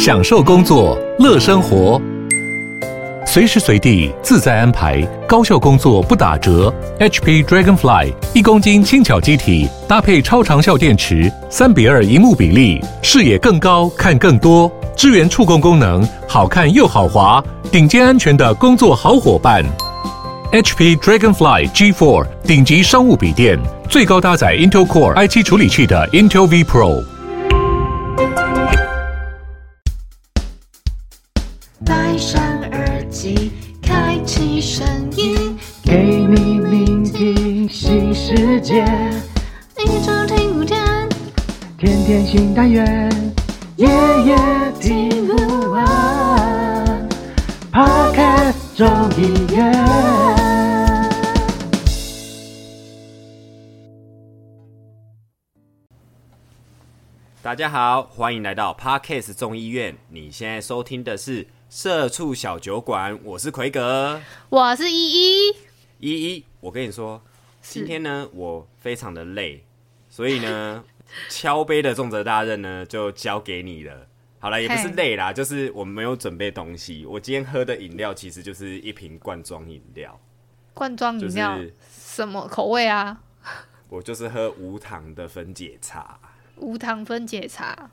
享受工作，乐生活，随时随地自在安排，高效工作不打折。HP Dragonfly 一公斤轻巧机体，搭配超长效电池，三比二荧幕比例，视野更高，看更多，支援触控功能，好看又好滑，顶尖安全的工作好伙伴。HP Dragonfly G4 顶级商务笔电，最高搭载 Intel Core i7 处理器的 Intel V Pro。世界，一直听不见。天天新单元，夜夜听不完。Podcast 众议院。大家好，欢迎来到 Parkes 众议院。你现在收听的是《社畜小酒馆》，我是奎格我是依依，依依。我跟你说，今天呢，我非常的累，所以呢，敲杯的重责大任呢，就交给你了。好了，也不是累啦，就是我没有准备东西。我今天喝的饮料其实就是一瓶罐装饮料，罐装饮料、是什么口味啊？我就是喝无糖的分解茶。无糖分解茶。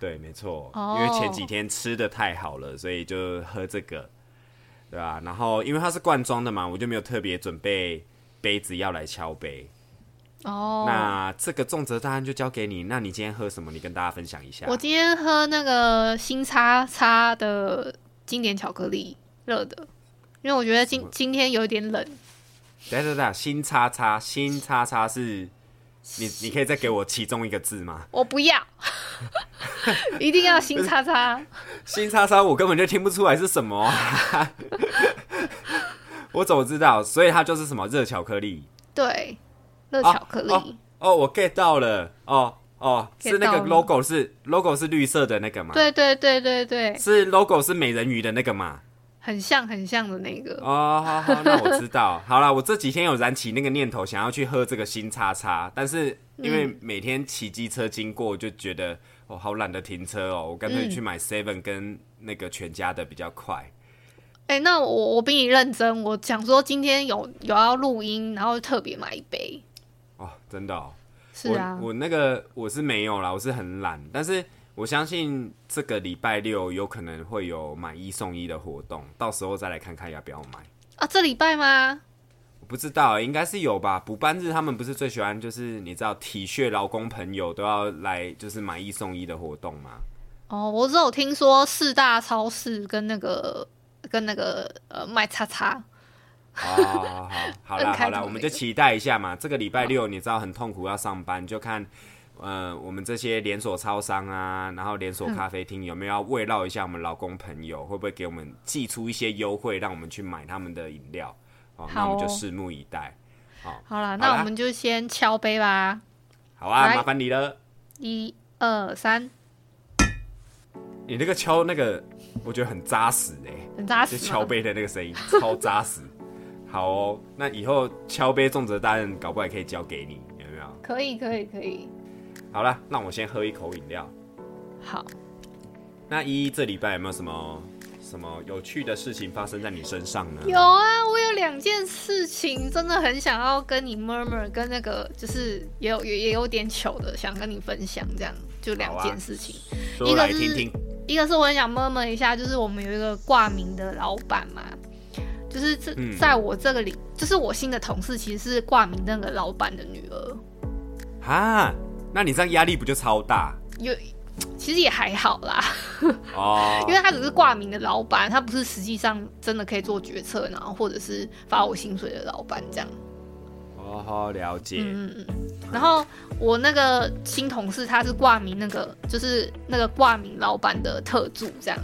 对，没错，哦因为前几天吃的太好了，所以就喝这个，对吧、然后因为它是罐装的嘛，我就没有特别准备杯子要来敲杯。哦，那这个重责大案就交给你。那你今天喝什么？你跟大家分享一下。我今天喝那个新叉叉的经典巧克力热的，因为我觉得今今天有点冷。等一下等，新叉叉，新叉叉是，你你可以再给我其中一个字吗？我不要，一定要新叉叉。新叉叉我根本就听不出来是什么、啊，我怎么知道？所以它就是什么热巧克力。对，热巧克力。哦哦哦，我 get 到了，哦哦，是那个 logo 是 logo 是绿色的那个吗？，对对对对对，是 logo 是美人鱼的那个嘛？很像很像的那个。哦，好好，那我知道。好了，我这几天有燃起那个念头，想要去喝这个新叉叉，但是因为每天骑机车经过，就觉得哦好懒得停车哦，我干脆去买 Seven 跟那个全家的比较快。哎、那我我比你认真，我想说今天有有要录音，然后特别买一杯。哦，真的哦。是啊，我我那个我是没有啦，我是很懒，但是我相信这个礼拜六有可能会有买一送一的活动，到时候再来看看要不要买。啊，这礼拜吗？我不知道，应该是有吧。补班日他们不是最喜欢就是你知道体恤劳工朋友都要来就是买一送一的活动吗？哦，我只有听说四大超市跟那个跟那个呃卖叉叉。好好好好啦好啦，我们就期待一下嘛。这个礼拜六你知道很痛苦要上班，就看呃我们这些连锁超商啊，然后连锁咖啡厅有没有要慰劳一下我们劳工朋友，会不会给我们寄出一些优惠，让我们去买他们的饮料？哦，那我们就拭目以待。好啦，好那我们就先敲杯吧，好啊，麻烦你了。一二三，你那个敲那个，我觉得很扎实哎、很扎实。就敲。杯的那个声音 超扎实。好哦，那以后敲杯重责大任搞不好也可以交给你，有没有？可以可以可以，好了，那我先喝一口饮料。好。那依依这礼拜有没有什么什么有趣的事情发生在你身上呢？有啊，我有两件事情真的很想要跟你 murmur，跟那个就是也有也也有点糗的，想跟你分享，这样就两件事情。说一个是来听听。一个是我很想 murmur 一下，就是我们有一个挂名的老板嘛，就是这嗯在我这个里，就是我新的同事其实是挂名那个老板的女儿，哈，那你这样压力不就超大有其实也还好啦，哦？因为他只是挂名的老板，他不是实际上真的可以做决策，然后或者是发我薪水的老板这样。哦，好了解。嗯嗯嗯。然后我那个新同事他是挂名那个，就是那个挂名老板的特助这样。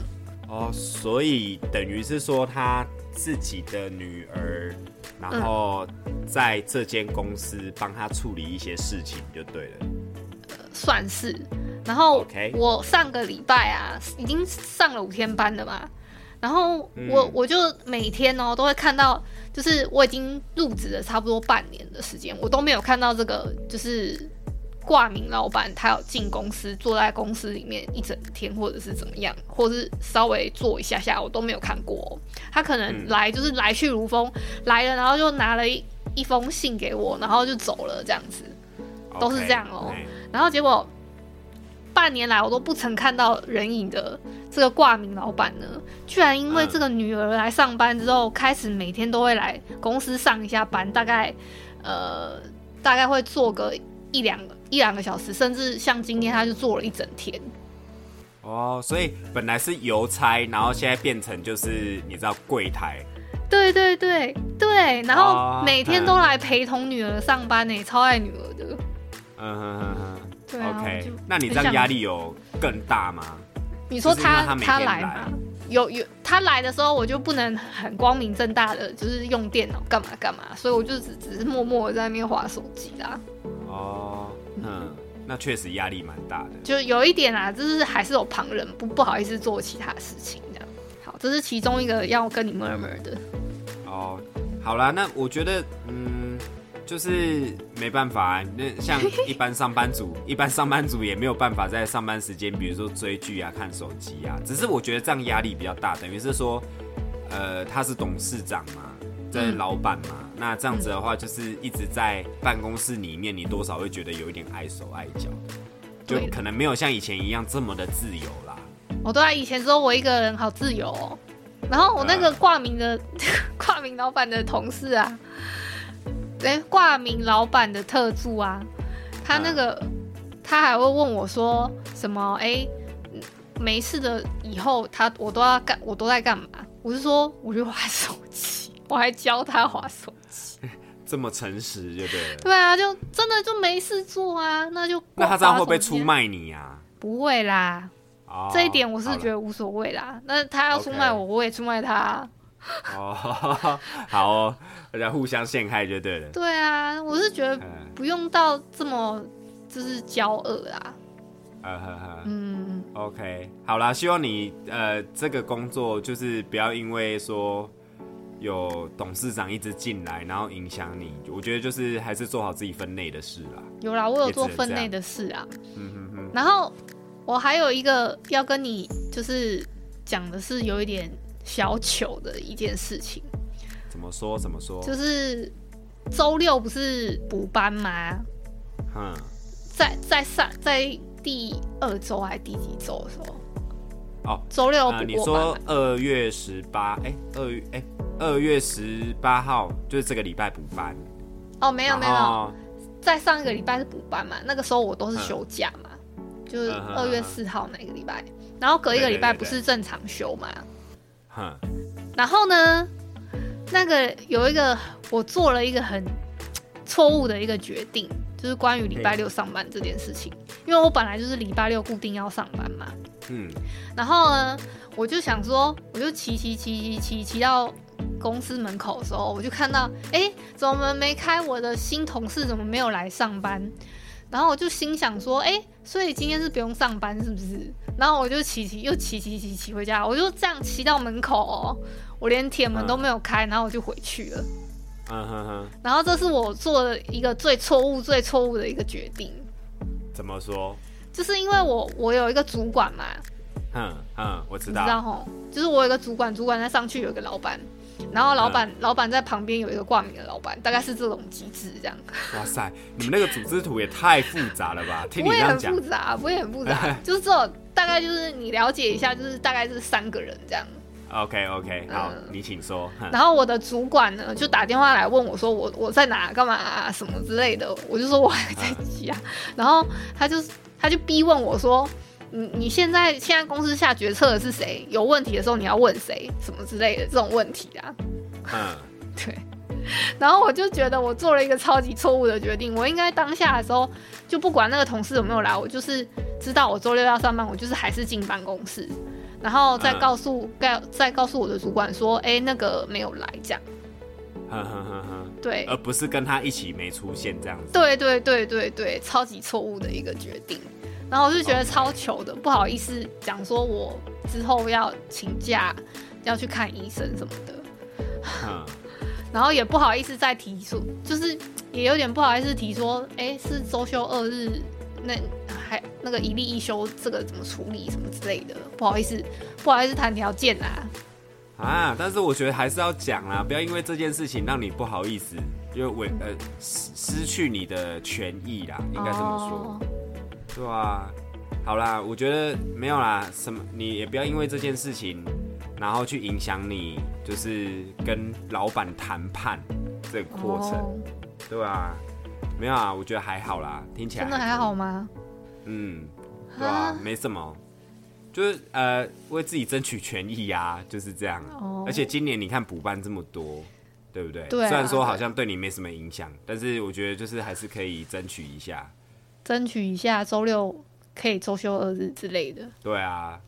哦，所以等于是说他自己的女儿，然后在这间公司帮他处理一些事情就对了。算是。然后我上个礼拜啊，已经上了五天班了嘛。然后我、嗯。我就每天哦都会看到，就是我已经入职了差不多半年的时间，我都没有看到这个就是挂名老板他有进公司，坐在公司里面一整天，或者是怎么样，或是稍微坐一下下，我都没有看过。哦、他可能嗯。来就是来去如风，来了然后就拿了一一封信给我，然后就走了这样子。都是这样哦。然后结果半年来我都不曾看到人影的这个挂名老板呢，居然因为嗯这个女儿来上班之后，开始每天都会来公司上一下班，大概呃大概会做个一两个一两个小时，甚至像今天他就做了一整天。哦，所以本来是邮差，然后现在变成就是你知道柜台，对对对对，然哦后每天都来陪同女儿上班呢，超爱女儿的。嗯哼哼哼对啊，OK，那你这样压力有更大吗？你说他他来吗？有有，他来的时候我就不能很光明正大的就是用电脑干嘛干嘛，所以我就只只是默默的在那边划手机啦。哦，嗯，那确实压力蛮大的。就有一点啊，就是还是有旁人不不好意思做其他事情这样。好，这是其中一个要跟你 murmur 的。哦，好啦，那我觉得，嗯，就是没办法、啊，那像 一般上班族，一般上班族也没有办法在上班时间，比如说追剧啊、看手机啊。只是我觉得这样压力比较大，等于是说，呃，他是董事长嘛，这嗯老板嘛，那这样子的话，就是一直在办公室里面，你多少会觉得有一点碍手碍脚的，就可能没有像以前一样这么的自由啦。我对啊，以前只有我一个人，好自由哦。然后我那个挂名的 挂名老板的同事啊，哎，挂名老板的特助啊，他那个、他还会问我说什么？哎，嗯没事的，以后他我都要干，我都在干嘛？我是说我去划手机，我还教他划手机。这么诚实，就对了。对啊，就真的就没事做啊，那就那他这样会不会？出卖你啊？不会啦，哦这一点我是觉得无所谓啦。那他要出卖我我也出卖他啊。哦，好哦，大家互相陷害就对了。对啊，我是觉得嗯不用到这么就是骄傲啦。嗯，，OK，好啦，希望你呃这个工作就是不要因为说有董事长一直进来，然后影响你。我觉得就是还是做好自己分内的事啦。有啦，我有做分内的事啊。嗯哼哼，然后我还有一个要跟你就是讲的是有一点小糗的一件事情，怎么说怎么说？就是周六不是补班吗？哼，在在上在第二周还是第几周的时候？哦，周六有呃，你补过班吗？说二月十八，哎，二月哎二月十八号就是这个礼拜补班，哦，没有没有，在上一个礼拜是补班嘛，那个时候我都是休假嘛，就是二月四号那个礼拜，然后隔一个礼拜不是正常休嘛，哼，然后呢，那个有一个我做了一个很错误的一个决定，就是关于礼拜六上班这件事情，因为我本来就是礼拜六固定要上班嘛，嗯，然后呢，我就想说，我就骑骑骑骑骑骑到公司门口的时候，我就看到，哎，怎么没开？我的新同事怎么没有来上班？然后我就心想说，哎，所以今天是不用上班是不是？然后我就骑骑又骑骑骑骑回家，我就这样骑到门口哦，我连铁门都没有开，然后我就回去了。嗯哼哼，然后这是我做的一个最错误、最错误的一个决定，怎么说？就是因为我我有一个主管嘛，哼哼，我知道知道，道吼，就是我有个主管，主管在上去有一个老板，然后老板、老板在旁边有一个挂名的老板，大概是这种机制这样，哇塞，你们那个组织图也太复杂了吧？听你这样讲不会很复，杂，不会很复杂，就是这种大概就是你了解一下，就是大概是三个人这样。OK OK，好，嗯你请说。然后我的主管呢就打电话来问我说我我在哪干嘛、啊、什么之类的，我就说我还在家，然后他就他就逼问我说。你你现在现在公司下决策的是谁？有问题的时候你要问谁？什么之类的这种问题啊？嗯，对，然后我就觉得我做了一个超级错误的决定，我应该当下的时候就不管那个同事有没有来，我就是知道我周六要上班，我就是还是进办公室，然后再嗯告诉告、再告诉我的主管说，哎，那个没有来这样。哼哼哼哼，对，而不是跟他一起没出现这样子。对对对对对，超级错误的一个决定。然后我就觉得超糗的，不好意思讲说我之后要请假，要去看医生什么的。哼，然后也不好意思再提出，就是也有点不好意思提说，哎，是周休二日那还那个一例一休这个怎么处理什么之类的，不好意思，不好意思谈条件啊。啊，但是我觉得还是要讲啦，不要因为这件事情让你不好意思，就为呃失失去你的权益啦，应该这么说，哦对啊，好啦，我觉得没有啦，什么你也不要因为这件事情，然后去影响你就是跟老板谈判这个过程，哦对啊，没有啊，我觉得还好啦，听起来真的还好吗？嗯，对啊，没什么，就是呃为自己争取权益呀、就是这样。哦而且今年你看补办这么多，对不对？对啊虽然说好像对你没什么影响，但是我觉得就是还是可以争取一下。争取一下周六可以周休二日之类的，对啊，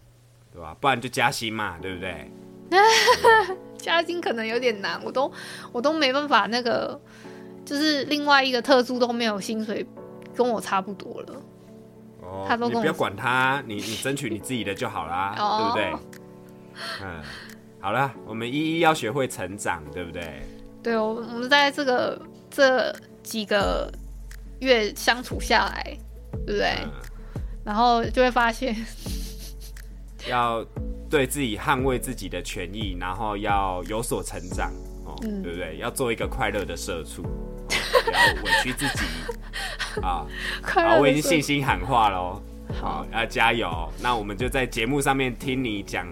对吧、不然就加薪嘛，对不对？加薪可能有点难，我都我都没办法那个，就是另外一个特殊都没有薪水跟我差不多了。哦他都你不要管他，你你争取你自己的就好啦，哦对不对？嗯，好了，我们一一要学会成长，对不对？对，我我们在这个这几个月相处下来，对不对？嗯，然后就会发现，要对自己捍卫自己的权益，然后要有所成长，哦，嗯对不对？要做一个快乐的社畜，哦 不要委屈自己啊！我已经信心喊话喽，好，要加油！那我们就在节目上面听你讲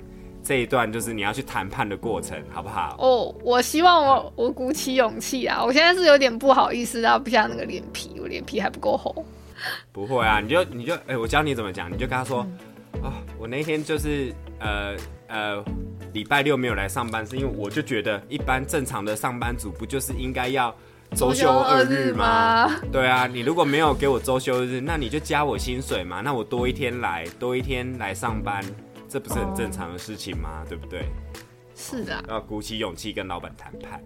这一段，就是你要去谈判的过程，好不好？哦，我希望我我鼓起勇气啊！我现在是有点不好意思啊，不像那个脸皮，我脸皮还不够厚。不会啊，你就你就哎、我教你怎么讲，你就跟他说，嗯啊、我那天就是呃呃礼拜六没有来上班，是因为我就觉得一般正常的上班族不就是应该要周休二日吗？吗？对啊，你如果没有给我周休日，那你就加我薪水嘛，那我多一天来，多一天来上班，这不是很正常的事情吗？对不对？是的啊，要鼓起勇气跟老板谈判。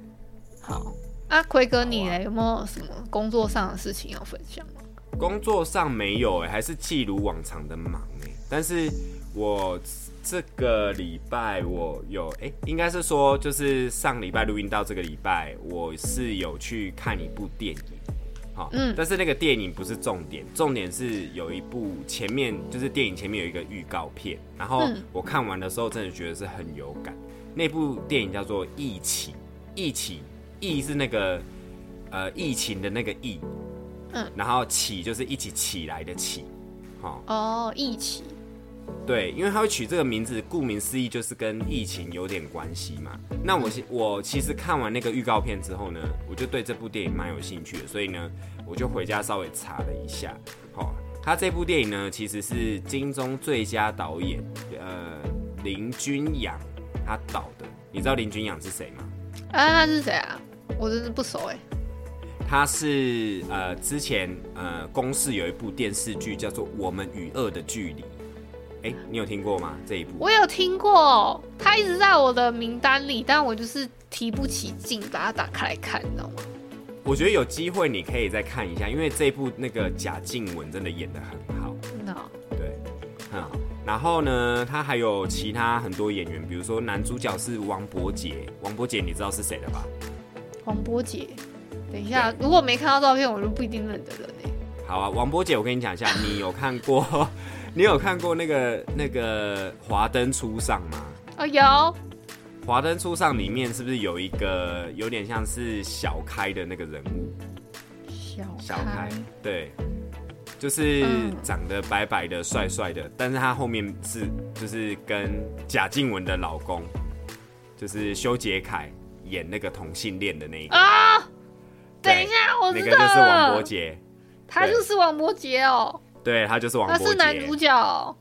好。啊，奎哥，你嘞有没有什么工作上的事情要分享吗？工作上没有哎、还是记如往常的忙哎、但是我这个礼拜我有哎、应该是说就是上礼拜录音到这个礼拜，我是有去看一部电影，好、嗯但是那个电影不是重点，重点是有一部前面就是电影前面有一个预告片，然后嗯我看完的时候真的觉得是很有感。那部电影叫做《疫起》，疫起，疫是那个呃疫情的那个疫，嗯，然后起就是一起起来的起，好、哦，一起。对，因为他会取这个名字，顾名思义就是跟疫情有点关系嘛。那我其我其实看完那个预告片之后呢，我就对这部电影蛮有兴趣的，所以呢，我就回家稍微查了一下。好、他这部电影呢，其实是金钟最佳导演，呃，林君阳他导的。你知道林君阳是谁吗？啊，他是谁啊？我真是不熟哎。他是呃之前呃公视有一部电视剧叫做《我们与恶的距离》，哎，你有听过吗？这一部？我有听过，他一直在我的名单里，但我就是提不起劲把它打开来看，你知道吗？我觉得有机会你可以再看一下，因为这一部那个贾静雯真的演的很好，真的哦、对，嗯，然后呢，他还有其他很多演员，比如说男主角是王伯杰，王伯杰你知道是谁的吧？王波杰。等一下，如果没看到照片，我就不一定认得人哎。好啊，王伯杰，我跟你讲一下，你有看过，你有看过那个那个《华灯初上》吗？哦，有，《华灯初上》里面是不是有一个有点像是小开的那个人物？小小开开，对，就是嗯长得白白的、帅帅的，但是他后面是就是跟贾静雯的老公，就是修杰楷演那个同性恋的那一个，啊！等一下，我那知道个就是王了伯，杰，他就是王伯杰哦，对他就是王伯他是男主，角哦。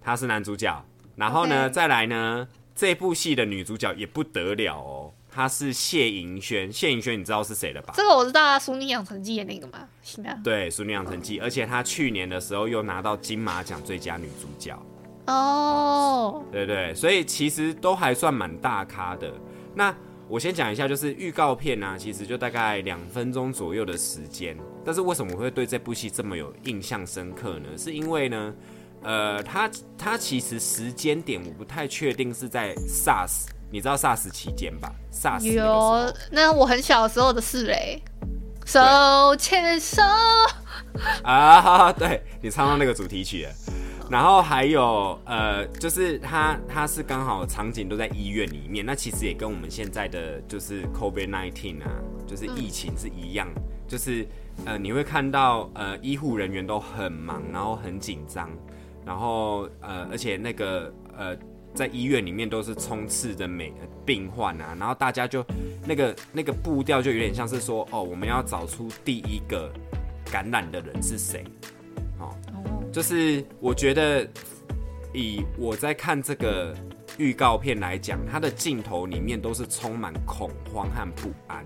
他是男主角。然后呢再来呢，这部戏的女主角也不得了哦，她是谢盈萱。谢盈萱你知道是谁了吧？这个我知道啊，《熟女养成记》的那个嘛，行啊。对，《淑女养成记》，而且她去年的时候又拿到金马奖最佳女主角。哦，对对，所以其实都还算蛮大咖的。那我先讲一下，就是预告片呢、其实就大概两分钟左右的时间。但是为什么我会对这部戏这么有印象深刻呢？是因为呢，呃，它它其实时间点我不太确定是在 SARS，你知道 SARS 期间吧？SARS 有，那我很小的时候的事嘞。手牵手。啊，对你唱到那个主题曲了，然后还有呃，就是它它是刚好场景都在医院里面，那其实也跟我们现在的就是 COVID nineteen 啊，就是疫情是一样，就是呃你会看到呃医护人员都很忙，然后很紧张，然后呃而且那个呃在医院里面都是充斥着每病患啊，然后大家就那个那个步调就有点像是说哦，我们要找出第一个。感染的人是谁？哦，就是我觉得以我在看这个预告片来讲，它的镜头里面都是充满恐慌和不安，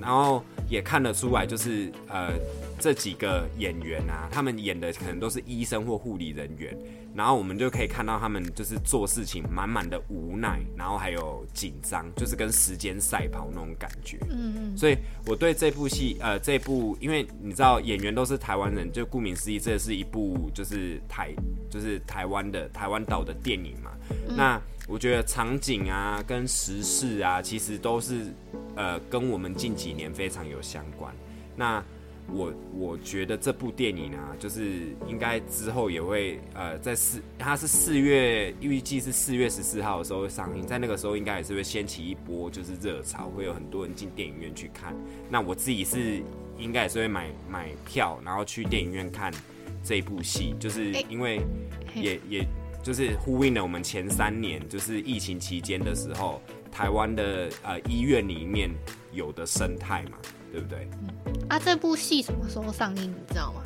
然后也看得出来，就是呃这几个演员啊，他们演的可能都是医生或护理人员。然后我们就可以看到他们就是做事情满满的无奈，然后还有紧张，就是跟时间赛跑那种感觉。嗯嗯。所以我对这部戏，呃，这部，因为你知道演员都是台湾人，就顾名思义，这是一部就是台，就是台湾的台湾岛的电影嘛。那我觉得场景啊，跟时事啊，其实都是呃跟我们近几年非常有相关。那我我觉得这部电影啊，就是应该之后也会呃，在四，它是四月预计是四月十四号的时候会上映，在那个时候应该也是会掀起一波就是热潮，会有很多人进电影院去看。那我自己是应该也是会买买票，然后去电影院看这一部戏，就是因为也也就是呼应了我们前三年就是疫情期间的时候，台湾的呃医院里面有的生态嘛。对不对？嗯啊，这部戏什么时候上映？你知道吗？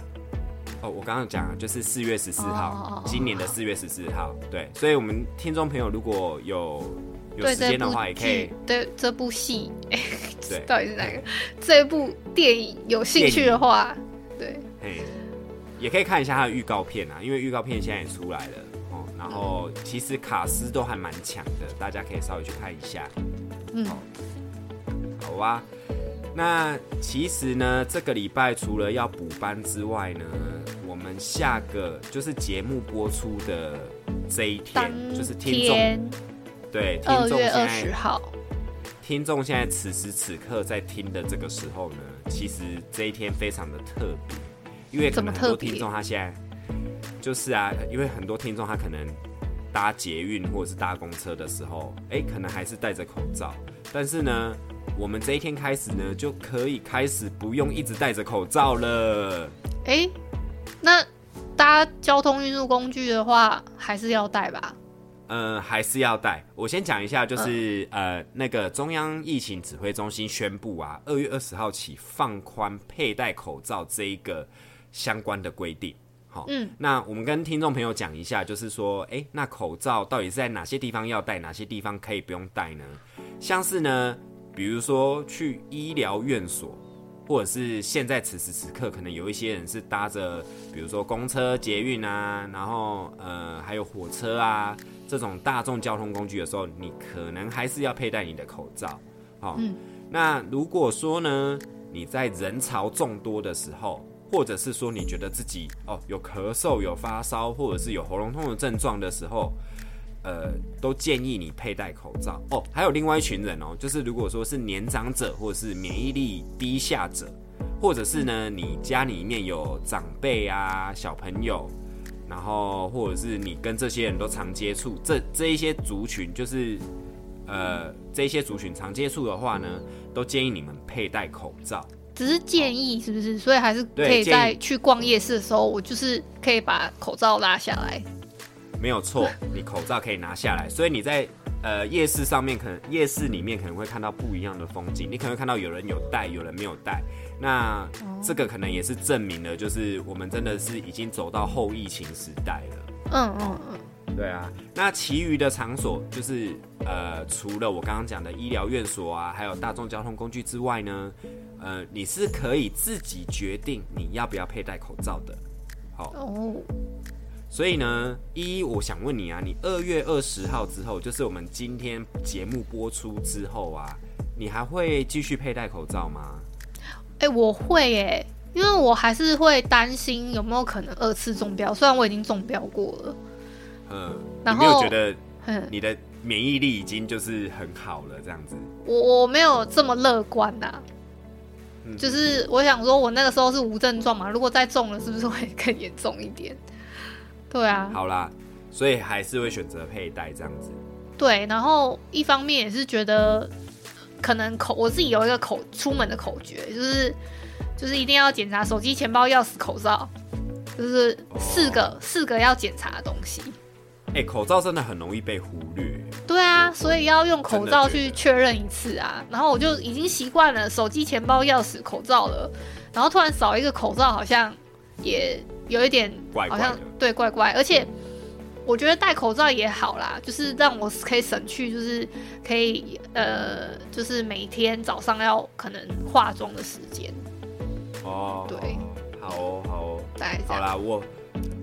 哦，我刚刚讲就是四月十四号，今年的四月十四号。对，所以我们听众朋友如果有有时间的话，也可以对这部戏，对，到底是哪个？这部电影有兴趣的话，对，哎，也可以看一下它的预告片啊，因为预告片现在也出来了哦。然后其实卡斯都还蛮强的，大家可以稍微去看一下。嗯，好啊。那其实呢，这个礼拜除了要补班之外呢，我们下个就是节目播出的这一天，就是听众对二月二十号，听众现在此时此刻在听的这个时候呢，其实这一天非常的特别，因为可能很多听众他现在就是啊，因为很多听众他可能搭捷运或者是搭公车的时候，哎，可能还是戴着口罩，但是呢。我们这一天开始呢，就可以开始不用一直戴着口罩了。哎，那搭交通运输工具的话，还是要戴吧？呃，还是要戴。我先讲一下，就是呃，那个中央疫情指挥中心宣布啊，二月二十号起放宽佩戴口罩这一个相关的规定。好，嗯，那我们跟听众朋友讲一下，就是说，哎，那口罩到底是在哪些地方要戴，哪些地方可以不用戴呢？像是呢。比如说去医疗院所，或者是现在此时此刻，可能有一些人是搭着，比如说公车、捷运啊，然后呃还有火车啊这种大众交通工具的时候，你可能还是要佩戴你的口罩。好，那如果说呢，你在人潮众多的时候，或者是说你觉得自己哦有咳嗽、有发烧，或者是有喉咙痛的症状的时候，呃，都建议你佩戴口罩哦。还有另外一群人哦，就是如果说是年长者，或者是免疫力低下者，或者是呢，你家里面有长辈啊、小朋友，然后或者是你跟这些人都常接触，这这一些族群，就是呃，这些族群常接触的话呢，都建议你们佩戴口罩。只是建议是不是？所以还是可以在去逛夜市的时候，我就是可以把口罩拉下来。没有错，你口罩可以拿下来，所以你在呃夜市上面，可能夜市里面可能会看到不一样的风景。你可能会看到有人有戴，有人没有戴。那这个可能也是证明了，就是我们真的是已经走到后疫情时代了。嗯嗯嗯，对啊。那其余的场所，就是呃，除了我刚刚讲的医疗院所啊，还有大众交通工具之外呢，呃，你是可以自己决定你要不要佩戴口罩的。好哦。所以呢，一，我想问你啊，你二月二十号之后，就是我们今天节目播出之后啊，你还会继续佩戴口罩吗？哎，我会哎，因为我还是会担心有没有可能二次中标，虽然我已经中标过了。嗯，然后觉得你的免疫力已经就是很好了，这样子。我我没有这么乐观呐。嗯就是我想说，我那个时候是无症状嘛，如果再中了，是不是会更严重一点？对啊，好啦，所以还是会选择佩戴这样子。对，然后一方面也是觉得，可能口我自己有一个口出门的口诀，就是就是一定要检查手机、钱包、钥匙、口罩，就是四个、四个要检查的东西。哎、口罩真的很容易被忽略。对啊，所以要用口罩去确认一次啊。然后我就已经习惯了手机、钱包、钥匙、口罩了，然后突然少一个口罩，好像也有一点好像怪怪的。对怪怪，而且我觉得戴口罩也好啦，就是让我可以省去，就是可以呃，就是每天早上要可能化妆的时间，哦，对，好哦，好哦，大概这样。好啦，我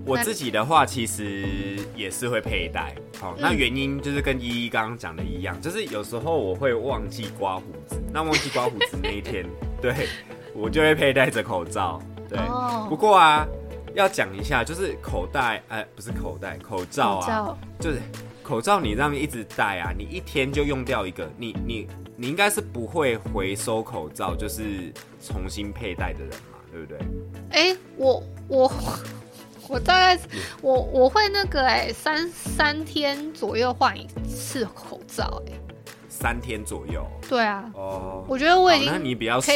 我自己的话其实也是会佩戴。好，那嗯原因就是跟依依刚刚讲的一样，就是有时候我会忘记刮胡子，那忘记刮胡子那一天，对我就会佩戴着口罩。对，不哦，过啊，要讲一下，就是口袋，哎、不是口袋，口罩啊，就是口罩，你这样一直戴啊，你一天就用掉一个，你你你应该是不会回收口罩，就是重新佩戴的人嘛，对不对？哎、我我 我大概我我会那个哎、三三天左右换一次口罩哎、三天左右对啊，哦。我觉得我已经那你比较省，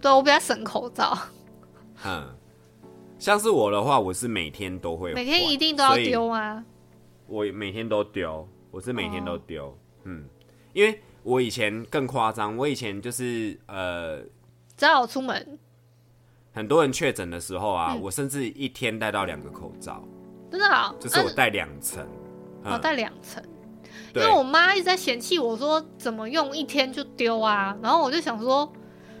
对我比较省口罩，嗯。像是我的话，我是每天都会换，每天一定都要丢吗。我每天都丢，我是每天哦都丢，嗯，因为我以前更夸张，我以前就是呃，只要我出门，很多人确诊的时候啊，嗯我甚至一天戴到两个口罩，真的好，就是我戴两层，嗯。哦嗯，戴两层。因为我妈一直在嫌弃我说怎么用一天就丢啊，然后我就想说，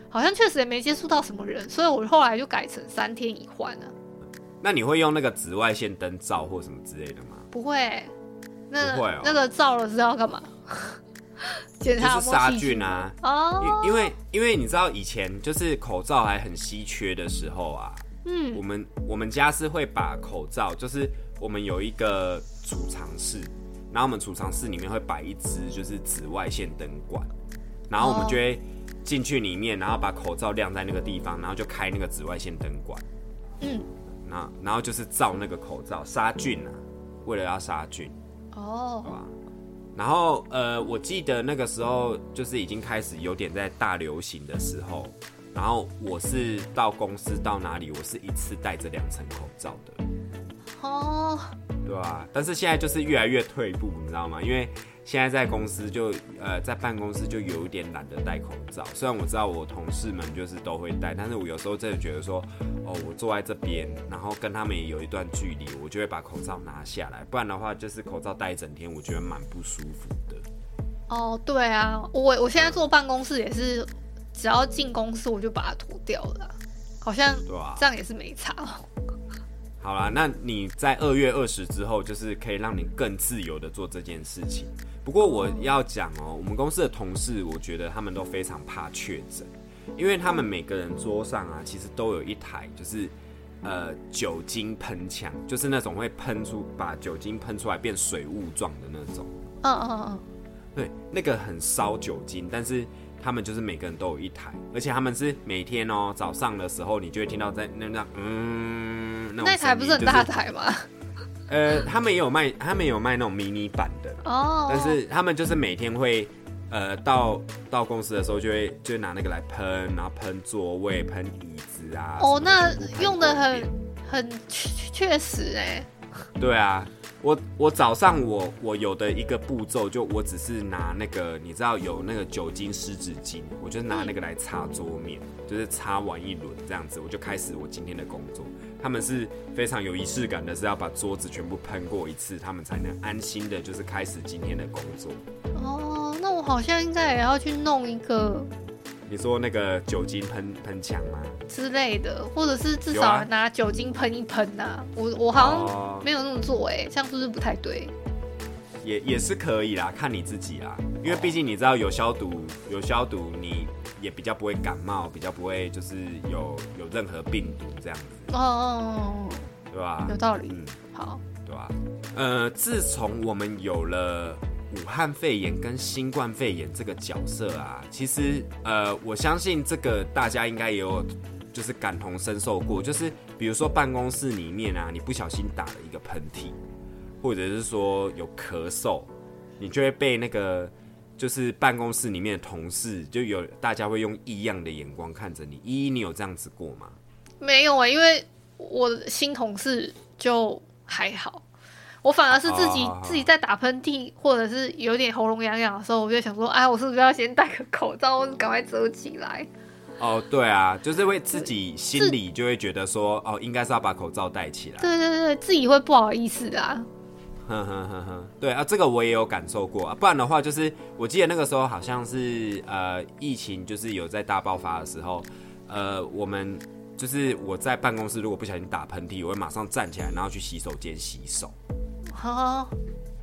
好像确实也没接触到什么人，所以我后来就改成三天一换了。那你会用那个紫外线灯照或什么之类的吗？不会，那不会哦。那个照了是要干嘛？检查是杀菌啊，哦，因因为因为你知道以前就是口罩还很稀缺的时候啊，嗯。我嗯们我们家是会把口罩，就是我们有一个储藏室，然后我们储藏室里面会摆一支就是紫外线灯管，然后我们哦。就会进去里面，然后把口罩晾在那个地方，然后就开那个紫外线灯管，嗯然后然后就是照那个口罩杀菌啊，为了要杀菌，哦？然后呃，我记得那个时候就是已经开始有点在大流行的时候，然后我是到公司到哪里，我是一次戴着两层口罩的。哦，对吧、但是现在就是越来越退步，你知道吗？因为现在在公司就呃在办公室就有一点懒得戴口罩。虽然我知道我同事们就是都会戴，但是我有时候真的觉得说，哦，我坐在这边，然后跟他们也有一段距离，我就会把口罩拿下来，不然的话就是口罩戴一整天，我觉得蛮不舒服的。哦，对啊，我我现在坐办公室也是，只要进公司我就把它脱掉了啊，好像对吧、这样也是没差哦。好啦，那你在二月二十之后，就是可以让你更自由的做这件事情。不过我要讲哦，我们公司的同事，我觉得他们都非常怕确诊，因为他们每个人桌上啊，其实都有一台就是呃酒精喷枪，就是那种会喷出把酒精喷出来变水雾状的那种。嗯嗯嗯，对，那个很烧酒精，但是他们就是每个人都有一台，而且他们是每天哦早上的时候，你就会听到在那那嗯那台不是很大台吗？呃，他们也有卖，他们也有卖那种迷你版的，哦，但是他们就是每天会，呃，到到公司的时候就会就会拿那个来喷，然后喷座位、喷椅子啊。哦，那用的很很确确实哎，对啊，我我早上我我有的一个步骤，就我只是拿那个你知道有那个酒精湿纸巾，我就拿那个来擦桌面，就是擦完一轮这样子，我就开始我今天的工作。他们是非常有仪式感的，是要把桌子全部喷过一次，他们才能安心的，就是开始今天的工作。哦，那我好像应该也要去弄一个你说那个酒精喷喷枪吗？之类的，或者是至少拿酒精喷一喷呐。我我好哦像没有那么做哎，这样是不是不太对？也也是可以啦，看你自己啦，因为毕竟你知道有消毒，有消毒，你也比较不会感冒，比较不会就是有有任何病毒这样子，哦哦，对吧哦？有道理。嗯，好，对吧？呃，自从我们有了武汉肺炎跟新冠肺炎这个角色啊，其实呃，我相信这个大家应该也有就是感同身受过，就是比如说办公室里面啊，你不小心打了一个喷嚏，或者是说有咳嗽，你就会被那个就是办公室里面的同事就有大家会用异样的眼光看着你。依依，你有这样子过吗？没有啊、因为我的新同事就还好，我反而是自己、哦自己在打喷嚏或者是有点喉咙痒痒的时候，我就想说，哎，我是不是要先戴个口罩，赶快遮起来？哦，对啊，就是会自己心里就会觉得说，哦，应该是要把口罩戴起来。对对对，自己会不好意思啊。哼哼哼哼，对啊，这个我也有感受过啊。不然的话，就是我记得那个时候好像是呃疫情就是有在大爆发的时候，呃，我们就是我在办公室如果不小心打喷嚏，我会马上站起来，然后去洗手间洗手。哦，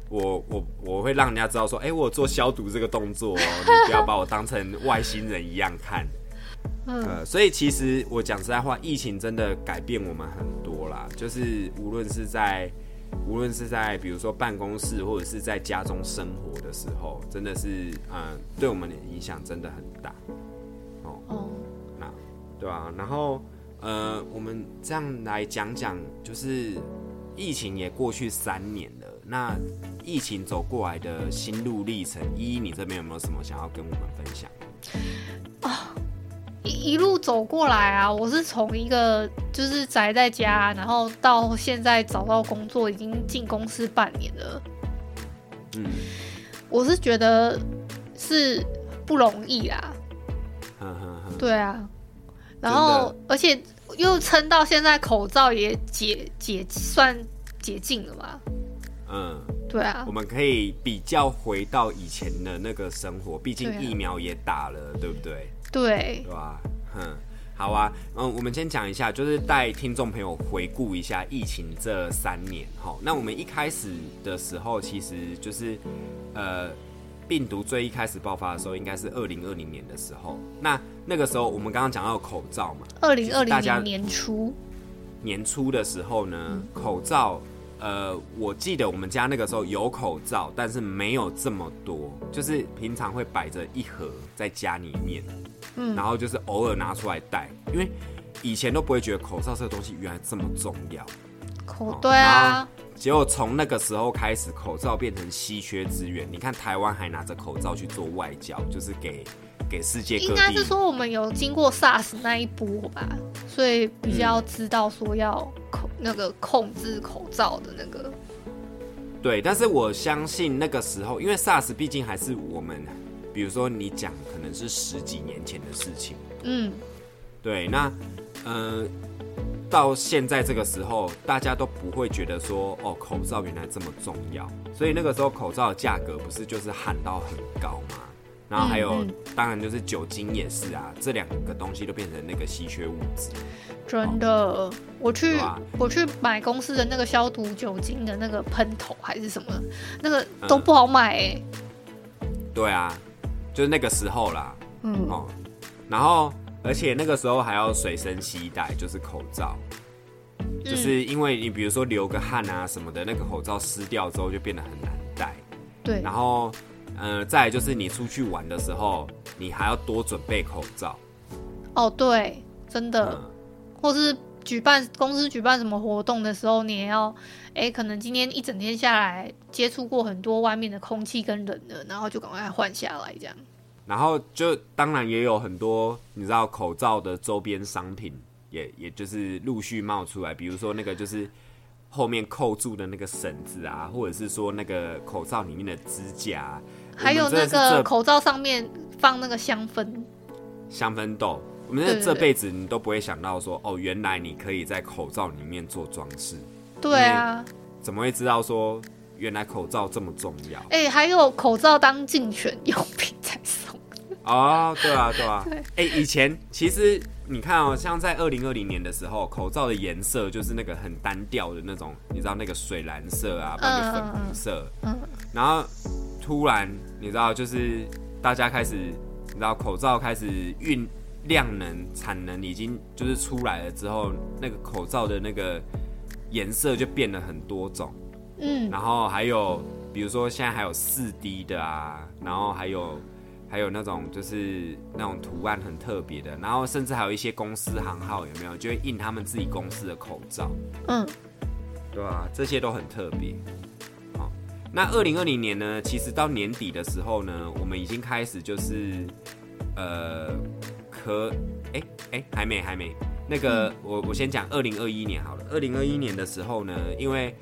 我我我会让人家知道说，哎、我做消毒这个动作哦，你不要把我当成外星人一样看。嗯，呃，所以其实我讲实在话，疫情真的改变我们很多啦。就是无论是在无论是在比如说办公室，或者是在家中生活的时候，真的是嗯，对我们的影响真的很大。哦，那对啊，然后呃，我们这样来讲讲，就是疫情也过去三年了，那疫情走过来的心路历程，依依你这边有没有什么想要跟我们分享？一一路走过来啊，我是从一个就是宅在家，然后到现在找到工作，已经进公司半年了。嗯，我是觉得是不容易啦，呵呵呵，对啊，然后而且又撑到现在，口罩也解解算解禁了嘛，嗯。对啊。我，们可以比较回到以前的那个生活，毕竟疫苗也打了，对不对？对对，吧？哼，好啊，嗯，我们先讲一下，就是带听众朋友回顾一下疫情这三年。哈，那我们一开始的时候，其实就是呃，病毒最一开始爆发的时候，应该是二零二零年的时候。那那个时候，我们刚刚讲到口罩嘛，二零二零年年初，年初的时候呢，口罩，呃，我记得我们家那个时候有口罩，但是没有这么多，就是平常会摆着一盒在家里面，嗯。然后就是偶尔拿出来戴，因为以前都不会觉得口罩这个东西原来这么重要，哦口对啊，结果从那个时候开始，口罩变成稀缺资源。你看台湾还拿着口罩去做外交，就是给给世界各地。应该是说我们有经过 SARS 那一波吧，所以比较知道说要口那个控制口罩的那个，对，但是我相信那个时候，因为 SARS 毕竟还是我们，比如说你讲可能是十几年前的事情，嗯，对，那呃，到现在这个时候，大家都不会觉得说哦，口罩原来这么重要，所以那个时候口罩的价格不是就是喊到很高吗？然后还有，嗯当然就是酒精也是啊，这两个东西都变成那个稀缺物质。真的，我去我去买公司的那个消毒酒精的那个喷头还是什么，那个都不好买哎、对啊，就是那个时候啦，嗯，哦，然后而且那个时候还要随身携带，就是口罩，就是因为你比如说流个汗啊什么的，那个口罩湿掉之后就变得很难戴。对。然，后，呃，再来就是你出去玩的时候，你还要多准备口罩。哦对，真的，嗯，或是举办公司举办什么活动的时候，你也要，哎，可能今天一整天下来接触过很多外面的空气跟人了，然后就赶快换下来这样。然后就当然也有很多你知道口罩的周边商品也也就是陆续冒出来，比如说那个就是后面扣住的那个绳子啊，或者是说那个口罩里面的支架啊，还有那个口罩上面放那个香氛，香氛豆。我们这这辈子你都不会想到说，哦，原来你可以在口罩里面做装饰，对啊，怎么会知道说原来口罩这么重要？哎、还有口罩当竞选用品在送。哦，对啊，对啊。对哎、以前其实你看哦，像在二零二零年的时候，口罩的颜色就是那个很单调的那种，你知道那个水蓝色啊，不然就粉红色。嗯，然后突然，你知道，就是大家开始，你知道口罩开始运量能产能已经就是出来了之后，那个口罩的那个颜色就变了很多种。嗯，然后还有比如说现在还有四 D 的啊，然后还有还有那种就是那种图案很特别的，然后甚至还有一些公司行号有没有，就会印他们自己公司的口罩，嗯，对啊、这些都很特别。好，那二零二零年呢，其实到年底的时候呢，我们已经开始就是呃，可哎哎还没还没，那个、我我先讲二零二一年好了。二零二一年的时候呢，因为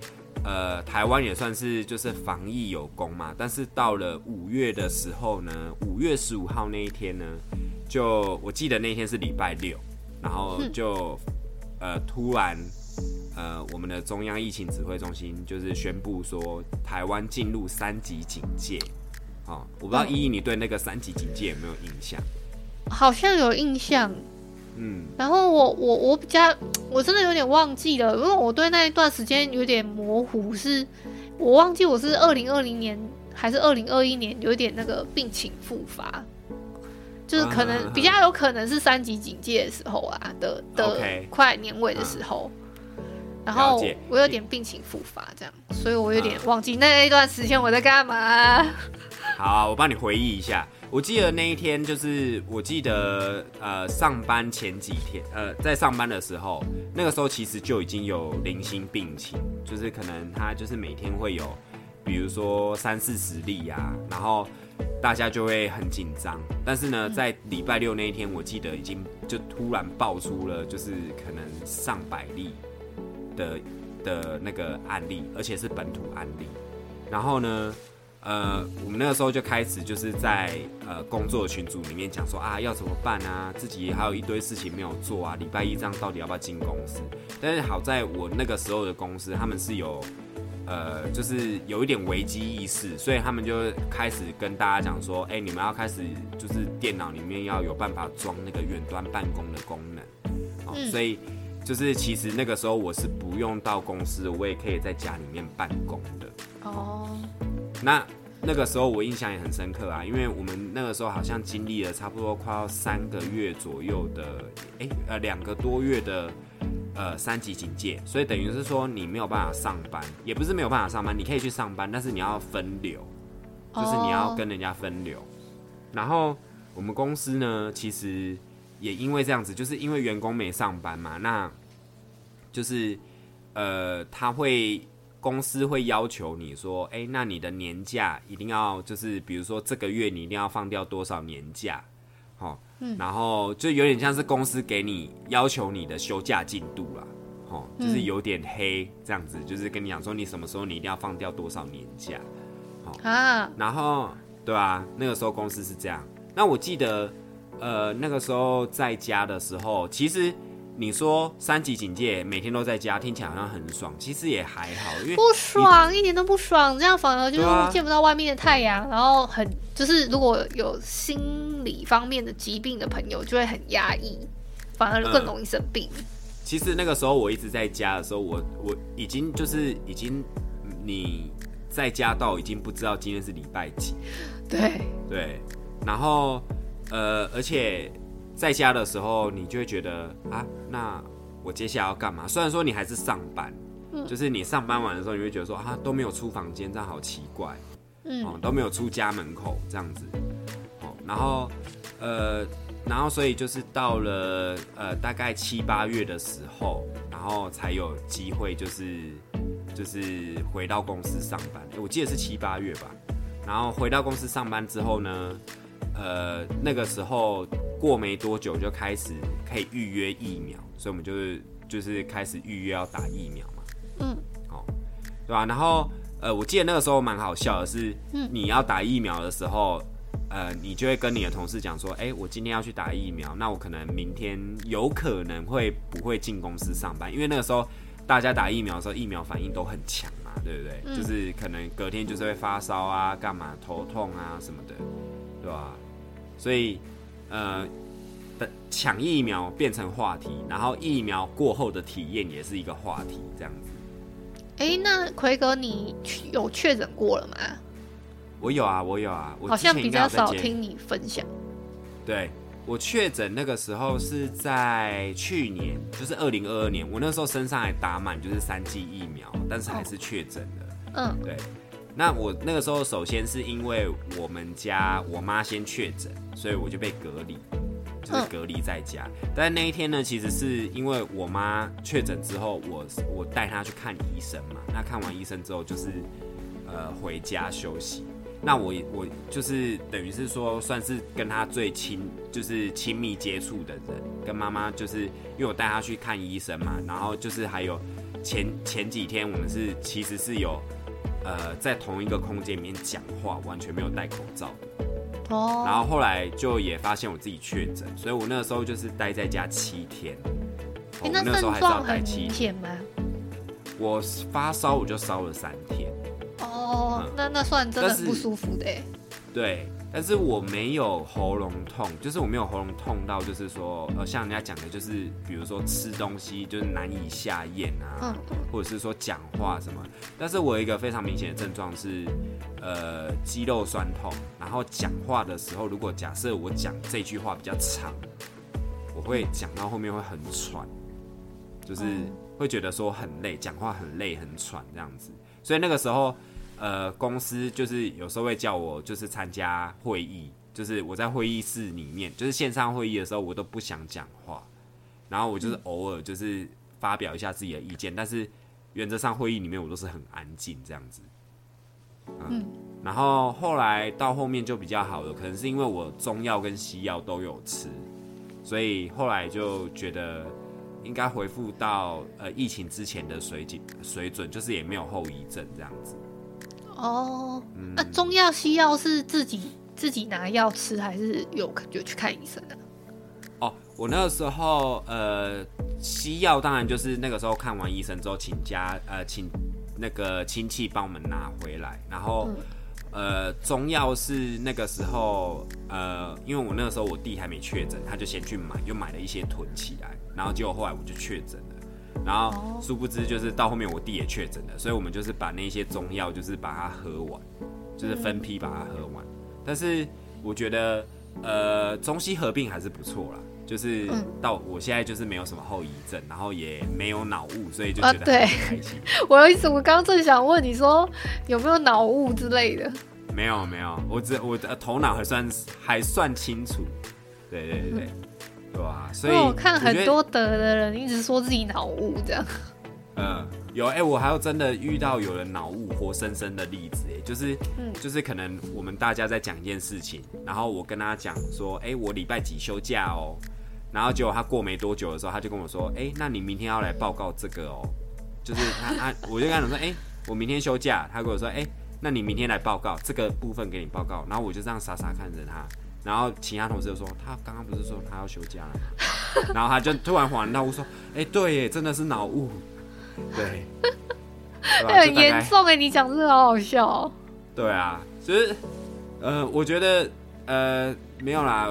呃台湾也算是就是防疫有功嘛，但是到了五月的时候呢，五月十五号那一天呢，就我记得那天是礼拜六，然后就、呃突然。呃，我们的中央疫情指挥中心就是宣布说，台湾进入三级警戒。哦，我不知道依依你对那个三级警戒有没有印象？好像有印象。嗯，然后我我我比较，我真的有点忘记了，因为我对那一段时间有点模糊，是我忘记我是二零二零年还是二零二一年有点那个病情复发，就是可啊能比较有可能是三级警戒的时候啊的的快年尾的时候。然后我有点病情复发，这样，所以我有点忘记那一段时间我在干嘛。好啊、我帮你回忆一下。我记得那一天就是，我记得呃上班前几天，呃在上班的时候，那个时候其实就已经有零星病情，就是可能他就是每天会有，比如说三四十例呀、然后大家就会很紧张。但是呢，在礼拜六那一天，我记得已经就突然爆出了，就是可能上百例的的那个案例，而且是本土案例。然后呢，呃，我们那个时候就开始就是在呃工作群组里面讲说啊，要怎么办啊？自己还有一堆事情没有做啊，礼拜一这样到底要不要进公司？但是好在我那个时候的公司，他们是有呃，就是有一点危机意识，所以他们就开始跟大家讲说，哎、你们要开始就是电脑里面要有办法装那个远端办公的功能，哦，嗯所以就是其实那个时候我是不用到公司，我也可以在家里面办公的。哦，那那个时候我印象也很深刻啊，因为我们那个时候好像经历了差不多快要三个月左右的，哎、呃两个多月的呃三级警戒，所以等于是说你没有办法上班，也不是没有办法上班，你可以去上班，但是你要分流，就是你要跟人家分流。然后我们公司呢，其实也因为这样子，就是因为员工没上班嘛，那就是呃他会。公司会要求你说，哎、那你的年假一定要就是，比如说这个月你一定要放掉多少年假，好、然后就有点像是公司给你要求你的休假进度啦，哦，就是有点黑这样子，就是跟你讲说你什么时候你一定要放掉多少年假，啊，然后对啊，那个时候公司是这样。那我记得，呃，那个时候在家的时候，其实你说三级警戒每天都在家，听起来好像很爽，其实也还好，因为不爽，一点都不爽，这样反而就是见不到外面的太阳，然后很就是如果有心理方面的疾病的朋友，就会很压抑，反而更容易生病。其实那个时候我一直在家的时候，我我已经就是已经你在家到已经不知道今天是礼拜几，对，对，然后呃，而且在家的时候，你就会觉得啊，那我接下来要干嘛？虽然说你还是上班，就是你上班完的时候，你会觉得说啊，都没有出房间，这样好奇怪，嗯。哦，都没有出家门口这样子，哦，然后呃，然后所以就是到了呃大概七八月的时候，然后才有机会就是就是回到公司上班，我记得是七八月吧。然后回到公司上班之后呢，呃，那个时候过没多久就开始可以预约疫苗，所以我们就是就是开始预约要打疫苗嘛。嗯，哦，对吧、然后呃，我记得那个时候蛮好笑的是，嗯你要打疫苗的时候，呃，你就会跟你的同事讲说，哎、我今天要去打疫苗，那我可能明天有可能会不会进公司上班，因为那个时候大家打疫苗的时候，疫苗反应都很强嘛，对不对？嗯就是可能隔天就是会发烧啊，干嘛头痛啊什么的，对吧、所以呃。的抢疫苗变成话题，然后疫苗过后的体验也是一个话题，这样子。哎，那奎哥你有确诊过了吗？我有啊，我有啊，我好像比较少听你分享。对我确诊那个时候是在去年，就是二零二二年，我那时候身上还打满就是三剂疫苗，但是还是确诊了。嗯，对，那我那个时候首先是因为我们家我妈先确诊，所以我就被隔离，就是隔离在家。但那一天呢，其实是因为我妈确诊之后，我我带她去看医生嘛。那看完医生之后，就是呃回家休息。那我我就是等于是说，算是跟她最亲，就是亲密接触的人。跟妈妈就是因为我带她去看医生嘛，然后就是还有前前几天我们是其实是有。呃，在同一个空间里面讲话，完全没有戴口罩哦。然后后来就也发现我自己确诊，所以我那个时候就是待在家七天。你那症状很七天吗？我发烧我就烧了三天。哦，那那算真的不舒服的。对。但是我没有喉咙痛，就是我没有喉咙痛到，就是说，呃，像人家讲的，就是比如说吃东西就是难以下咽啊，或者是说讲话什么。但是我有一个非常明显的症状是，呃，肌肉酸痛，然后讲话的时候，如果假设我讲这句话比较长，我会讲到后面会很喘，就是会觉得说很累，讲话很累很喘这样子。所以那个时候。呃，公司就是有时候会叫我，就是参加会议，就是我在会议室里面，就是线上会议的时候，我都不想讲话，然后我就是偶尔就是发表一下自己的意见，但是原则上会议里面我都是很安静这样子。嗯，然后后来到后面就比较好了，可能是因为我中药跟西药都有吃，所以后来就觉得应该恢复到呃疫情之前的水准水准，就是也没有后遗症这样子。哦，那中药西药是自己自己拿药吃，还是有有去看医生的？哦，我那个时候呃，西药当然就是那个时候看完医生之后，请家呃请那个亲戚帮我们拿回来，然后呃中药是那个时候呃，因为我那个时候我弟还没确诊，他就先去买，又买了一些囤起来，然后结果后来我就确诊。然后殊不知，就是到后面我弟也确诊了，所以我们就是把那些中药，就是把它喝完，就是分批把它喝完。但是我觉得，呃，中西合并还是不错啦。就是到我现在就是没有什么后遗症，然后也没有脑雾，所以就觉得很开心。我有一次，我刚刚正想问你说有没有脑雾之类的。没有没有，我只我的头脑还算还算清楚。对对对对。对啊，所以我看很多得的人一直说自己脑雾这样。嗯，有哎，我还有真的遇到有人脑雾活生生的例子哎，就是，嗯就是可能我们大家在讲一件事情，然后我跟他讲说，哎，我礼拜几休假哦，然后结果他过没多久的时候，他就跟我说，哎，那你明天要来报告这个哦，就是他他，我就跟他讲说，哎，我明天休假，他跟我说，哎，那你明天来报告这个部分给你报告，然后我就这样傻傻看着他。然后其他同事就说：“他刚刚不是说他要休假了吗？” 然后他就突然恍然大悟说：“哎，对耶，真的是脑雾。”对，很严重哎！你讲这个好好笑。对啊，其实呃，我觉得呃没有啦，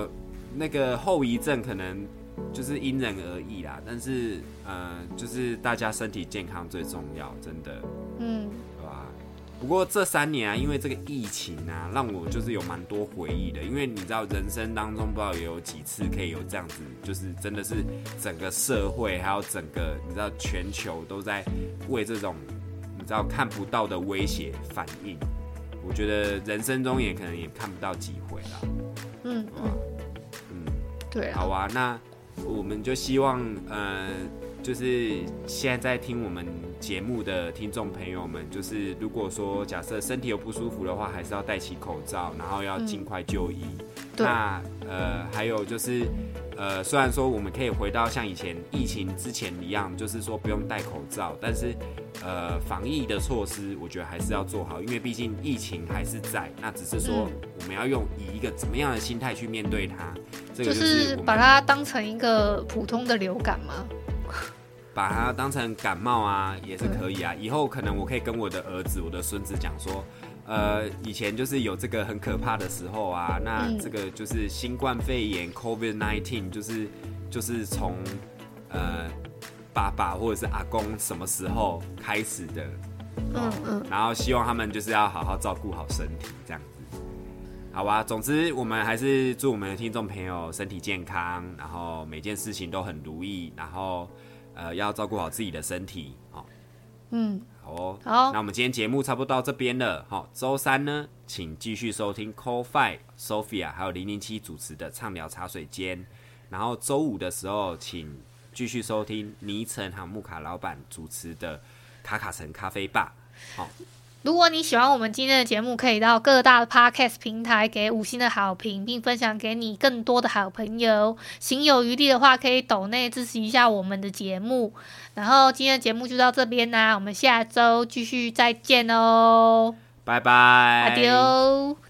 那个后遗症可能就是因人而异啦。但是呃，就是大家身体健康最重要，真的。嗯。不过这三年啊，因为这个疫情啊，让我就是有蛮多回忆的。因为你知道，人生当中不知道也有几次可以有这样子，就是真的是整个社会还有整个你知道全球都在为这种你知道看不到的威胁反应。我觉得人生中也可能也看不到几回了。嗯嗯嗯，对，好啊，那我们就希望呃。就是现在在听我们节目的听众朋友们，就是如果说假设身体有不舒服的话，还是要戴起口罩，然后要尽快就医。那呃，还有就是呃，虽然说我们可以回到像以前疫情之前一样，就是说不用戴口罩，但是呃，防疫的措施我觉得还是要做好，因为毕竟疫情还是在。那只是说我们要用以一个怎么样的心态去面对它，这个就是把它当成一个普通的流感吗？把它当成感冒啊，也是可以啊。以后可能我可以跟我的儿子、我的孙子讲说，呃，以前就是有这个很可怕的时候啊，那这个就是新冠肺炎 （COVID nineteen），就是就是从呃爸爸或者是阿公什么时候开始的，嗯嗯，然后希望他们就是要好好照顾好身体，这样子，好吧？总之，我们还是祝我们的听众朋友身体健康，然后每件事情都很如意，然后。呃，要照顾好自己的身体，好，嗯，好哦，好那我们今天节目差不多到这边了。好，周三呢，请继续收听 Five Sophia 还有零零七主持的畅聊茶水间。然后周五的时候，请继续收听尼晨还有木卡老板主持的卡卡城咖啡吧。好，如果你喜欢我们今天的节目，可以到各大的 podcast 平台给五星的好评，并分享给你更多的好朋友。行有余力的话，可以抖内支持一下我们的节目。然后今天的节目就到这边啦，我们下周继续再见哦，拜拜。阿丢。